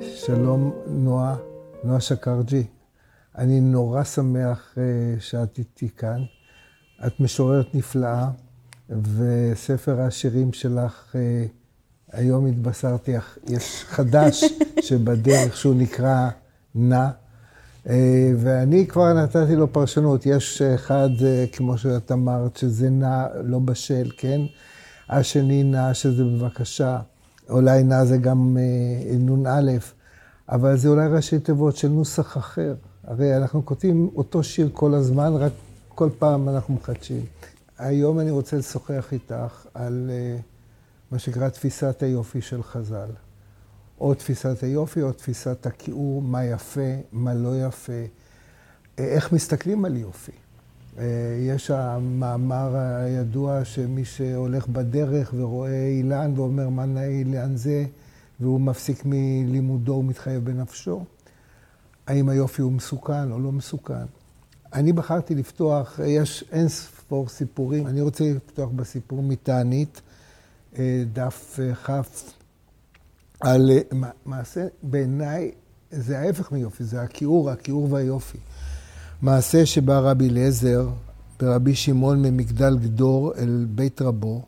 שלום, נועה, נועה שקרג'י. אני נורא שמח uh, שאת איתי כאן. את משוררת נפלאה, וספר השירים שלך, uh, היום התבשרתי, יש חדש שבדרך שהוא נקרא נע. Uh, ואני כבר נתתי לו פרשנות. יש אחד, כמו שאת אמרת, שזה נע לא בשל, כן? השני נע שזה בבקשה. אולי נע זה גם uh, נ"א. אבל זה אולי ראשי תיבות של נוסח אחר. הרי אנחנו כותבים אותו שיר כל הזמן, רק כל פעם אנחנו מחדשים. היום אני רוצה לשוחח איתך על uh, מה שנקרא תפיסת היופי של חז"ל. או תפיסת היופי או תפיסת הכיעור, מה יפה, מה לא יפה, איך מסתכלים על יופי. Uh, יש המאמר הידוע שמי שהולך בדרך ורואה אילן ואומר מה נאה אילן זה, והוא מפסיק מלימודו ומתחייב בנפשו. האם היופי הוא מסוכן או לא מסוכן? אני בחרתי לפתוח, יש אין ספור סיפורים, אני רוצה לפתוח בסיפור מתענית, אה, דף אה, כ', על אה, מעשה, בעיניי זה ההפך מיופי, זה הכיעור, הכיעור והיופי. מעשה שבא רבי אליעזר ברבי שמעון ממגדל גדור אל בית רבו,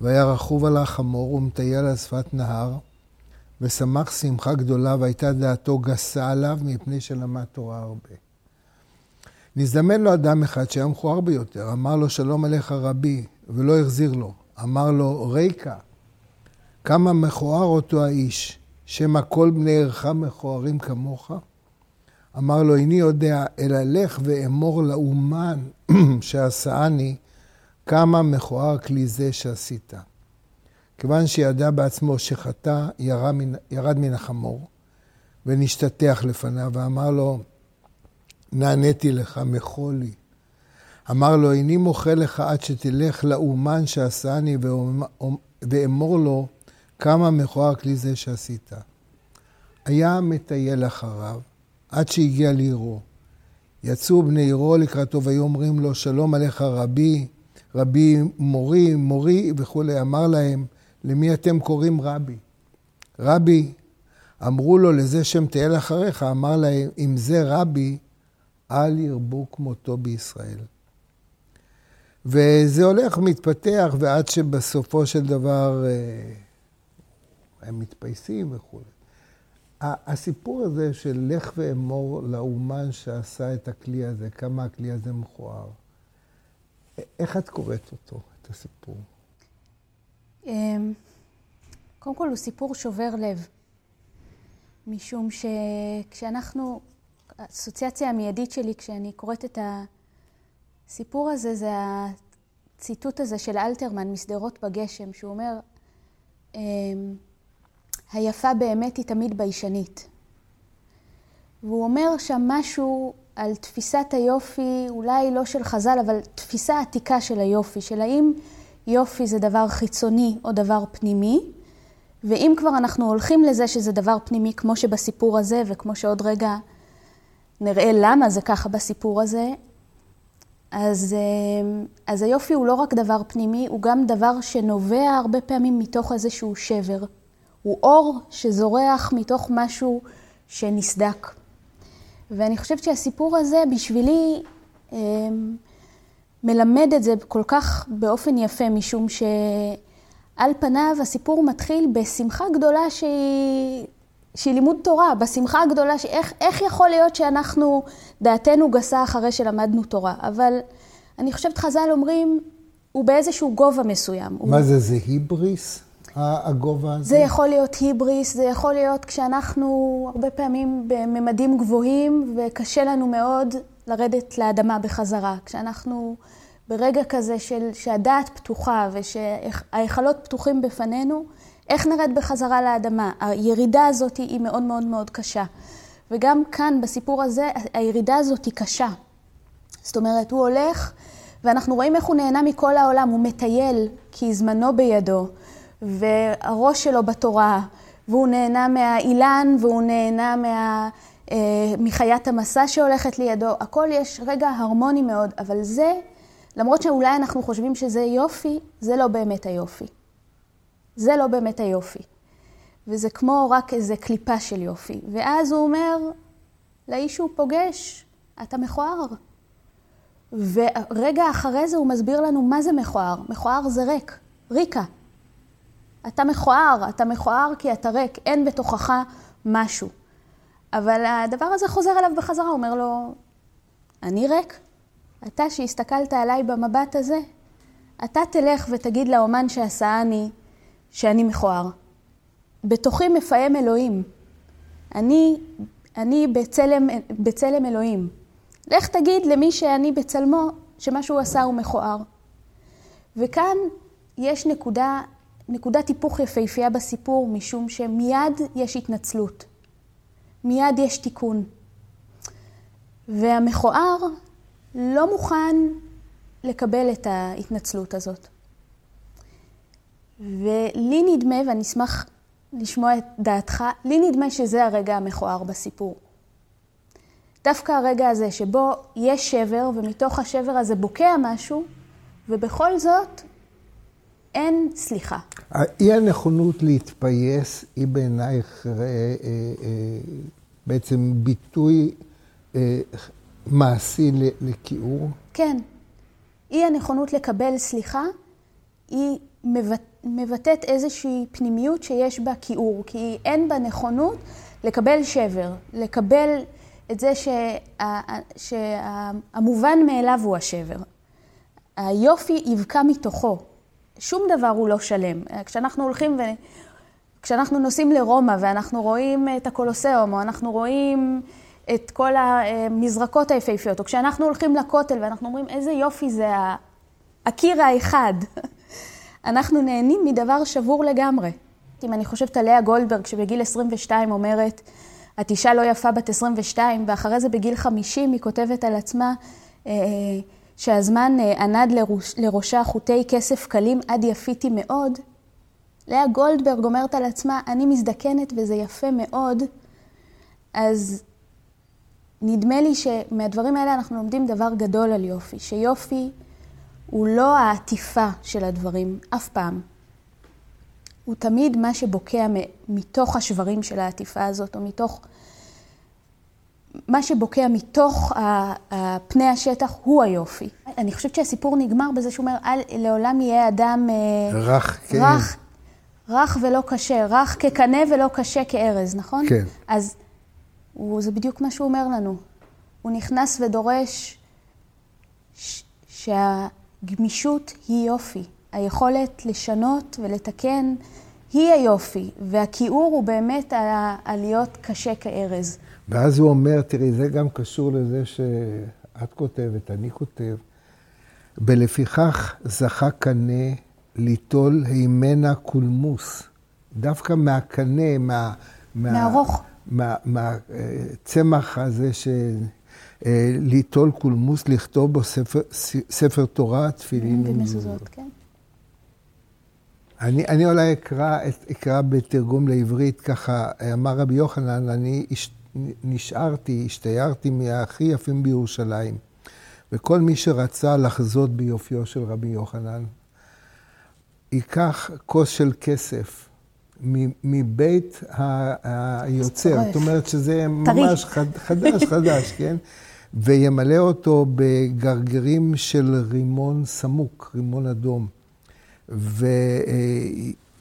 והיה רכוב על החמור ומטייל על שפת נהר. ושמח שמחה גדולה, והייתה דעתו גסה עליו, מפני שלמד תורה הרבה. נזדמן לו אדם אחד שהיה מכוער ביותר, אמר לו, שלום עליך רבי, ולא החזיר לו. אמר לו, ריקה, כמה מכוער אותו האיש, שמא כל בני ערך מכוערים כמוך? אמר לו, איני יודע, אלא לך ואמור לאומן שעשאני, כמה מכוער כלי זה שעשית. כיוון שידע בעצמו שחטא, ירד מן, החמור ונשתטח לפניו ואמר לו, נעניתי לך, מחול לי. אמר לו, איני מוחה לך עד שתלך לאומן שעשני ואמור לו כמה מכוער כלי זה שעשית. היה מטייל אחריו עד שהגיע לעירו. יצאו בני עירו לקראתו והיו אומרים לו, שלום עליך רבי, רבי מורי, מורי וכולי. אמר להם, למי אתם קוראים רבי? רבי, אמרו לו לזה שם תהיה אחריך, אמר להם, אם זה רבי, אל ירבו כמותו בישראל. וזה הולך, מתפתח, ועד שבסופו של דבר אה, הם מתפייסים וכולי. הסיפור הזה של לך ואמור לאומן שעשה את הכלי הזה, כמה הכלי הזה מכוער, איך את קוראת אותו, את הסיפור? אמ, קודם כל הוא סיפור שובר לב, משום שכשאנחנו, האסוציאציה המיידית שלי כשאני קוראת את הסיפור הזה, זה הציטוט הזה של אלתרמן משדרות בגשם, שהוא אומר, אמ, היפה באמת היא תמיד ביישנית. והוא אומר שם משהו על תפיסת היופי, אולי לא של חז"ל, אבל תפיסה עתיקה של היופי, של האם יופי זה דבר חיצוני או דבר פנימי, ואם כבר אנחנו הולכים לזה שזה דבר פנימי, כמו שבסיפור הזה, וכמו שעוד רגע נראה למה זה ככה בסיפור הזה, אז, אה, אז היופי הוא לא רק דבר פנימי, הוא גם דבר שנובע הרבה פעמים מתוך איזשהו שבר. הוא אור שזורח מתוך משהו שנסדק. ואני חושבת שהסיפור הזה בשבילי אה, מלמד את זה כל כך באופן יפה, משום שעל פניו הסיפור מתחיל בשמחה גדולה שהיא, שהיא לימוד תורה, בשמחה הגדולה, שאיך, איך יכול להיות שאנחנו, דעתנו גסה אחרי שלמדנו תורה, אבל אני חושבת חז"ל אומרים, הוא באיזשהו גובה מסוים. מה הוא... זה, זה היבריס? הגובה הזה? זה יכול להיות היבריס, זה יכול להיות כשאנחנו הרבה פעמים בממדים גבוהים וקשה לנו מאוד לרדת לאדמה בחזרה. כשאנחנו ברגע כזה של, שהדעת פתוחה ושההיכלות פתוחים בפנינו, איך נרד בחזרה לאדמה? הירידה הזאת היא מאוד מאוד מאוד קשה. וגם כאן, בסיפור הזה, הירידה הזאת היא קשה. זאת אומרת, הוא הולך, ואנחנו רואים איך הוא נהנה מכל העולם, הוא מטייל, כי זמנו בידו, והראש שלו בתורה, והוא נהנה מהאילן, והוא נהנה מה... אה, מחיית המסע שהולכת לידו, הכל יש רגע הרמוני מאוד, אבל זה, למרות שאולי אנחנו חושבים שזה יופי, זה לא באמת היופי. זה לא באמת היופי. וזה כמו רק איזה קליפה של יופי. ואז הוא אומר לאיש שהוא פוגש, אתה מכוער. ורגע אחרי זה הוא מסביר לנו מה זה מכוער. מכוער זה ריק, ריקה. אתה מכוער, אתה מכוער כי אתה ריק, אין בתוכך משהו. אבל הדבר הזה חוזר אליו בחזרה, הוא אומר לו, אני ריק? אתה שהסתכלת עליי במבט הזה, אתה תלך ותגיד לאומן שעשאני שאני מכוער. בתוכי מפעם אלוהים. אני, אני בצלם, בצלם אלוהים. לך תגיד למי שאני בצלמו, שמה שהוא עשה הוא מכוער. וכאן יש נקודה, נקודת היפוך יפהפייה בסיפור, משום שמיד יש התנצלות. מיד יש תיקון. והמכוער לא מוכן לקבל את ההתנצלות הזאת. ולי נדמה, ואני אשמח לשמוע את דעתך, לי נדמה שזה הרגע המכוער בסיפור. דווקא הרגע הזה שבו יש שבר, ומתוך השבר הזה בוקע משהו, ובכל זאת אין סליחה. אי הנכונות להתפייס היא בעינייך אה, אה, אה, בעצם ביטוי מעשי לכיעור? כן. אי הנכונות לקבל סליחה היא מבטאת איזושהי פנימיות שיש בה כיעור, כי אין בה נכונות לקבל שבר, לקבל את זה שה, שהמובן מאליו הוא השבר. היופי יבקע מתוכו, שום דבר הוא לא שלם. כשאנחנו הולכים ו... כשאנחנו נוסעים לרומא ואנחנו רואים את הקולוסיאום, או אנחנו רואים את כל המזרקות היפהפיות, או כשאנחנו הולכים לכותל ואנחנו אומרים איזה יופי זה הקיר האחד, אנחנו נהנים מדבר שבור לגמרי. אם אני חושבת על לאה גולדברג, שבגיל 22 אומרת, את אישה לא יפה בת 22, ואחרי זה בגיל 50 היא כותבת על עצמה אה, שהזמן אה, ענד לראש, לראשה חוטי כסף קלים עד יפיתי מאוד. לאה גולדברג אומרת על עצמה, אני מזדקנת וזה יפה מאוד, אז נדמה לי שמהדברים האלה אנחנו לומדים דבר גדול על יופי, שיופי הוא לא העטיפה של הדברים, אף פעם. הוא תמיד מה שבוקע מתוך השברים של העטיפה הזאת, או מתוך... מה שבוקע מתוך פני השטח הוא היופי. אני חושבת שהסיפור נגמר בזה שהוא אומר, אל, לעולם יהיה אדם... אה, רך, כן. רך, רך ולא קשה, רך כקנה ולא קשה כארז, נכון? כן. אז הוא, זה בדיוק מה שהוא אומר לנו. הוא נכנס ודורש ש, שהגמישות היא יופי. היכולת לשנות ולתקן היא היופי, והכיעור הוא באמת על להיות קשה כארז. ואז הוא אומר, תראי, זה גם קשור לזה שאת כותבת, אני כותב, ולפיכך זכה קנה ליטול הימנה קולמוס. דווקא מהקנה, מה... מהרוך. מהצמח מה, הזה של אה, ליטול קולמוס, לכתוב בו ספר, ספר תורה, תפילין ומזוזות. כן. אני, אני אולי אקרא, אקרא בתרגום לעברית, ככה אמר רבי יוחנן, אני נשארתי, השתיירתי מהכי יפים בירושלים. וכל מי שרצה לחזות ביופיו של רבי יוחנן, ייקח כוס של כסף מבית היוצר, זאת אומרת שזה ממש חדש, חדש, כן? וימלא אותו בגרגרים של רימון סמוק, רימון אדום.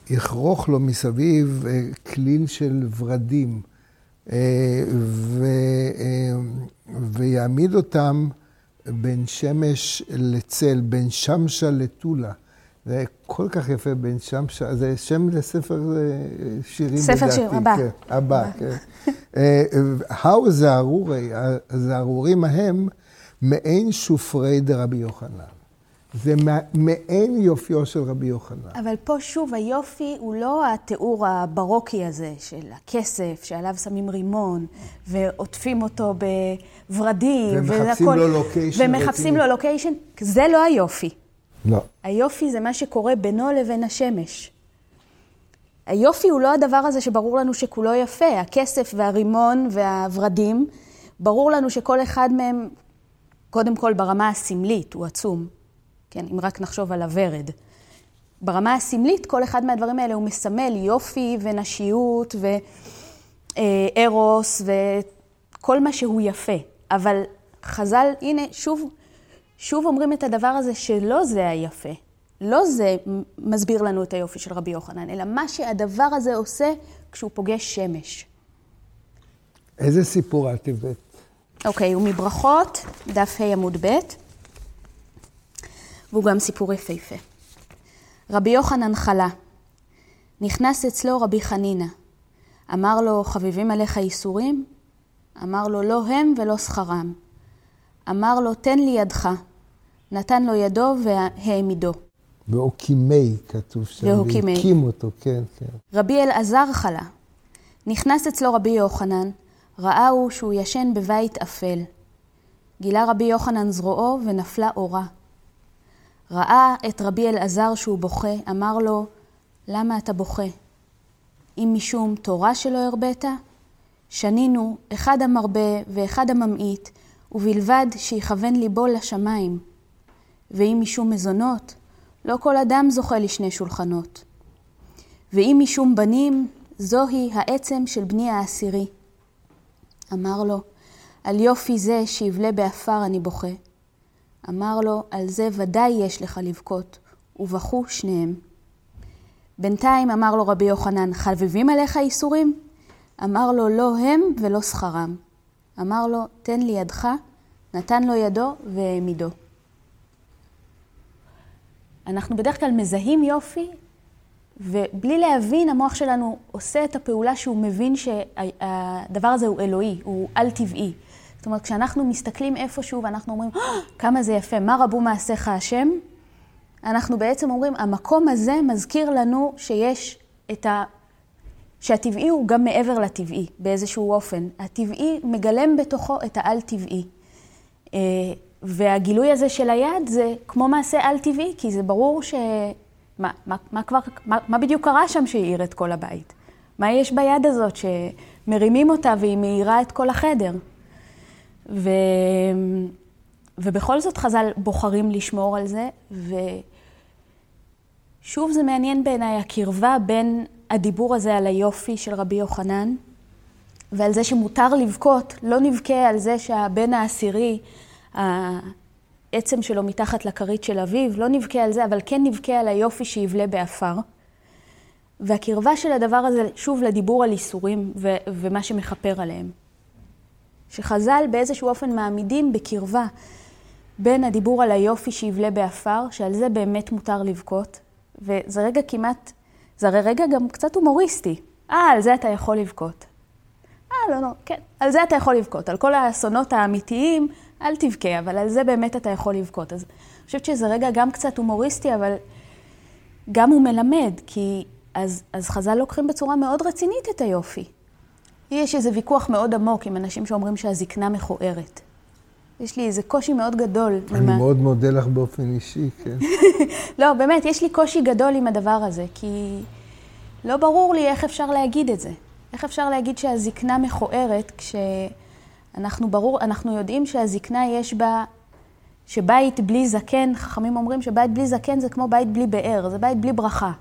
ויכרוך לו מסביב אה, כליל של ורדים, ו... אה, ויעמיד אותם בין שמש לצל, בין שמשה לטולה. זה כל כך יפה בין שמשה, זה שם לספר שירים ספר בדעתי. ספר שיר, הבא. כן, הבא, כן. האו זערורי, הזערורים ההם מעין שופרי דרבי יוחנן. זה מעין יופיו של רבי יוחנן. אבל פה שוב, היופי הוא לא התיאור הברוקי הזה של הכסף, שעליו שמים רימון, ועוטפים אותו בוורדים, ומחפשים והכל, לו לוקיישן. ומחפשים לו לוקיישן, זה לא היופי. לא. היופי זה מה שקורה בינו לבין השמש. היופי הוא לא הדבר הזה שברור לנו שכולו יפה. הכסף והרימון והוורדים, ברור לנו שכל אחד מהם, קודם כל ברמה הסמלית, הוא עצום. כן, אם רק נחשוב על הוורד. ברמה הסמלית, כל אחד מהדברים האלה הוא מסמל יופי ונשיות וארוס וכל מה שהוא יפה. אבל חז"ל, הנה, שוב, שוב אומרים את הדבר הזה שלא זה היפה. לא זה מסביר לנו את היופי של רבי יוחנן, אלא מה שהדבר הזה עושה כשהוא פוגש שמש. איזה סיפור את הבאת? אוקיי, הוא מברכות, דף ה' עמוד ב', והוא גם סיפור יפהפה. רבי יוחנן חלה. נכנס אצלו רבי חנינא. אמר לו, חביבים עליך ייסורים? אמר לו, לא הם ולא שכרם. אמר לו, תן לי ידך. נתן לו ידו והעמידו. והוקימי, כתוב שם. והוקימי. והקים אותו, כן, כן. רבי אלעזר חלה. נכנס אצלו רבי יוחנן, ראה הוא שהוא ישן בבית אפל. גילה רבי יוחנן זרועו ונפלה אורה. ראה את רבי אלעזר שהוא בוכה, אמר לו, למה אתה בוכה? אם משום תורה שלא הרבית? שנינו, אחד המרבה ואחד הממעיט, ובלבד שיכוון ליבו לשמיים. ואם משום מזונות, לא כל אדם זוכה לשני שולחנות. ואם משום בנים, זוהי העצם של בני העשירי. אמר לו, על יופי זה שיבלה באפר אני בוכה. אמר לו, על זה ודאי יש לך לבכות, ובכו שניהם. בינתיים אמר לו רבי יוחנן, חביבים עליך איסורים? אמר לו, לא הם ולא שכרם. אמר לו, תן לי ידך, נתן לו ידו והעמידו. אנחנו בדרך כלל מזהים יופי, ובלי להבין, המוח שלנו עושה את הפעולה שהוא מבין שהדבר הזה הוא אלוהי, הוא על-טבעי. זאת אומרת, כשאנחנו מסתכלים איפשהו ואנחנו אומרים, oh, כמה זה יפה, מה רבו מעשיך השם? אנחנו בעצם אומרים, המקום הזה מזכיר לנו שיש את ה... שהטבעי הוא גם מעבר לטבעי, באיזשהו אופן. הטבעי מגלם בתוכו את העל-טבעי. אה, והגילוי הזה של היד זה כמו מעשה על-טבעי, כי זה ברור ש... מה, מה, מה, כבר, מה, מה בדיוק קרה שם שהאיר את כל הבית? מה יש ביד הזאת שמרימים אותה והיא מאירה את כל החדר? ו... ובכל זאת חז"ל בוחרים לשמור על זה, ושוב זה מעניין בעיניי הקרבה בין הדיבור הזה על היופי של רבי יוחנן, ועל זה שמותר לבכות, לא נבכה על זה שהבן העשירי, העצם שלו מתחת לכרית של אביו, לא נבכה על זה, אבל כן נבכה על היופי שיבלה באפר. והקרבה של הדבר הזה, שוב, לדיבור על איסורים ו- ומה שמכפר עליהם. שחז"ל באיזשהו אופן מעמידים בקרבה בין הדיבור על היופי שיבלה באפר, שעל זה באמת מותר לבכות, וזה רגע כמעט, זה הרי רגע גם קצת הומוריסטי. אה, על זה אתה יכול לבכות. אה, לא, לא, כן, על זה אתה יכול לבכות. על כל האסונות האמיתיים, אל תבכה, אבל על זה באמת אתה יכול לבכות. אז אני חושבת שזה רגע גם קצת הומוריסטי, אבל גם הוא מלמד, כי אז, אז חז"ל לוקחים בצורה מאוד רצינית את היופי. יש איזה ויכוח מאוד עמוק עם אנשים שאומרים שהזקנה מכוערת. יש לי איזה קושי מאוד גדול. אני ממה... מאוד מודה לך באופן אישי, כן. לא, באמת, יש לי קושי גדול עם הדבר הזה, כי לא ברור לי איך אפשר להגיד את זה. איך אפשר להגיד שהזקנה מכוערת כשאנחנו ברור, אנחנו יודעים שהזקנה יש בה, שבית בלי זקן, חכמים אומרים שבית בלי זקן זה כמו בית בלי באר, זה בית בלי ברכה.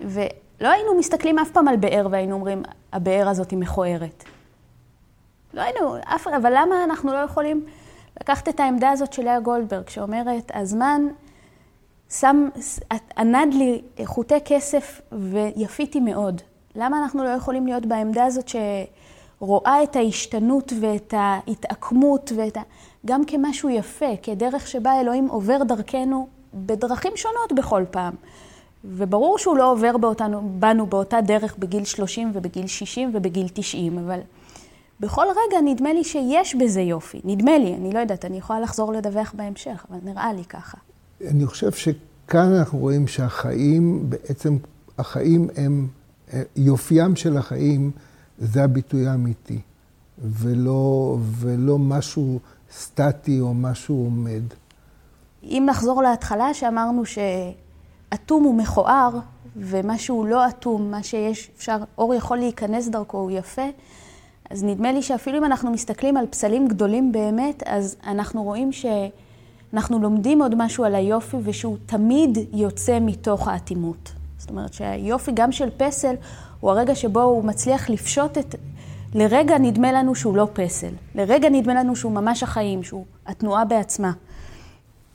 ו... לא היינו מסתכלים אף פעם על באר והיינו אומרים, הבאר הזאת היא מכוערת. לא היינו, אף, אבל למה אנחנו לא יכולים לקחת את העמדה הזאת של לאה גולדברג, שאומרת, הזמן שם, ענד לי חוטי כסף ויפיתי מאוד. למה אנחנו לא יכולים להיות בעמדה הזאת שרואה את ההשתנות ואת ההתעקמות ואת ה... גם כמשהו יפה, כדרך שבה אלוהים עובר דרכנו בדרכים שונות בכל פעם. וברור שהוא לא עובר באותנו, בנו באותה דרך בגיל 30 ובגיל 60 ובגיל 90, אבל בכל רגע נדמה לי שיש בזה יופי. נדמה לי, אני לא יודעת, אני יכולה לחזור לדווח בהמשך, אבל נראה לי ככה. אני חושב שכאן אנחנו רואים שהחיים, בעצם החיים הם, יופיים של החיים זה הביטוי האמיתי, ולא, ולא משהו סטטי או משהו עומד. אם נחזור להתחלה, שאמרנו ש... אטום הוא מכוער, ומה שהוא לא אטום, מה שיש, אפשר, אור יכול להיכנס דרכו, הוא יפה. אז נדמה לי שאפילו אם אנחנו מסתכלים על פסלים גדולים באמת, אז אנחנו רואים אנחנו לומדים עוד משהו על היופי, ושהוא תמיד יוצא מתוך האטימות. זאת אומרת שהיופי גם של פסל, הוא הרגע שבו הוא מצליח לפשוט את... לרגע נדמה לנו שהוא לא פסל. לרגע נדמה לנו שהוא ממש החיים, שהוא התנועה בעצמה.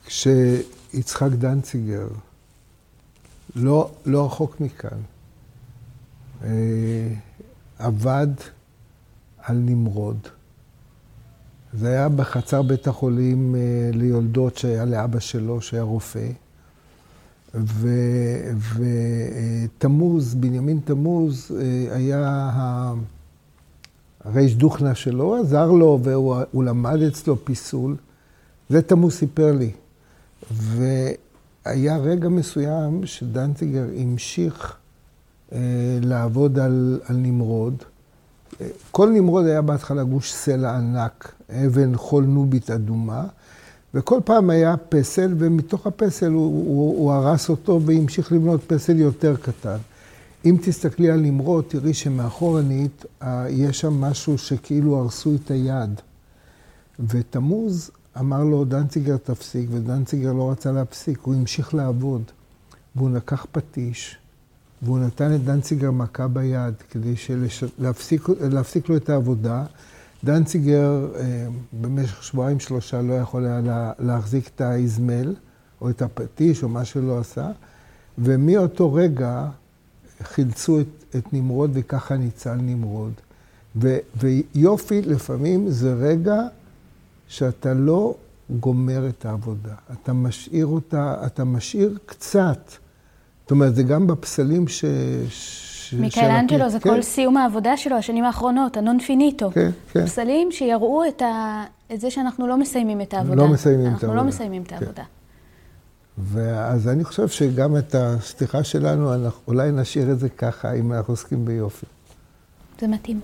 כשיצחק דנציגר, לא, לא רחוק מכאן, אה, עבד על נמרוד. זה היה בחצר בית החולים אה, ליולדות שהיה לאבא שלו, שהיה רופא. ותמוז, בנימין תמוז, אה, היה הריש דוכנה שלו, עזר לו והוא למד אצלו פיסול. זה תמוז סיפר לי. והיה רגע מסוים שדנציגר המשיך אה, לעבוד על, על נמרוד. כל נמרוד היה בהתחלה גוש סלע ענק, אבן חול נובית אדומה, וכל פעם היה פסל, ומתוך הפסל הוא, הוא, הוא הרס אותו והמשיך לבנות פסל יותר קטן. אם תסתכלי על נמרוד, תראי שמאחורנית יש שם משהו שכאילו הרסו את היד. ותמוז אמר לו, דנציגר תפסיק, ודנציגר לא רצה להפסיק, הוא המשיך לעבוד. והוא לקח פטיש, והוא נתן את דנציגר מכה ביד כדי שלש... להפסיק, להפסיק לו את העבודה. דנציגר אה, במשך שבועיים שלושה לא יכול היה לה, להחזיק את האזמל, או את הפטיש, או מה שלא עשה, ומאותו רגע חילצו את, את נמרוד, וככה ניצל נמרוד. ו, ויופי, לפעמים זה רגע שאתה לא גומר את העבודה. אתה משאיר אותה, אתה משאיר קצת. זאת אומרת, זה גם בפסלים ש... מיקלאנג'לו זה כן. כל סיום העבודה שלו, השנים האחרונות, הנון פיניטו. כן, כן. פסלים שיראו את, ה... את זה שאנחנו לא מסיימים את העבודה. לא מסיימים את העבודה. אנחנו לא מסיימים את כן. העבודה. ואז אני חושב שגם את הסליחה שלנו, אנחנו אולי נשאיר את זה ככה, אם אנחנו עוסקים ביופי. זה מתאים.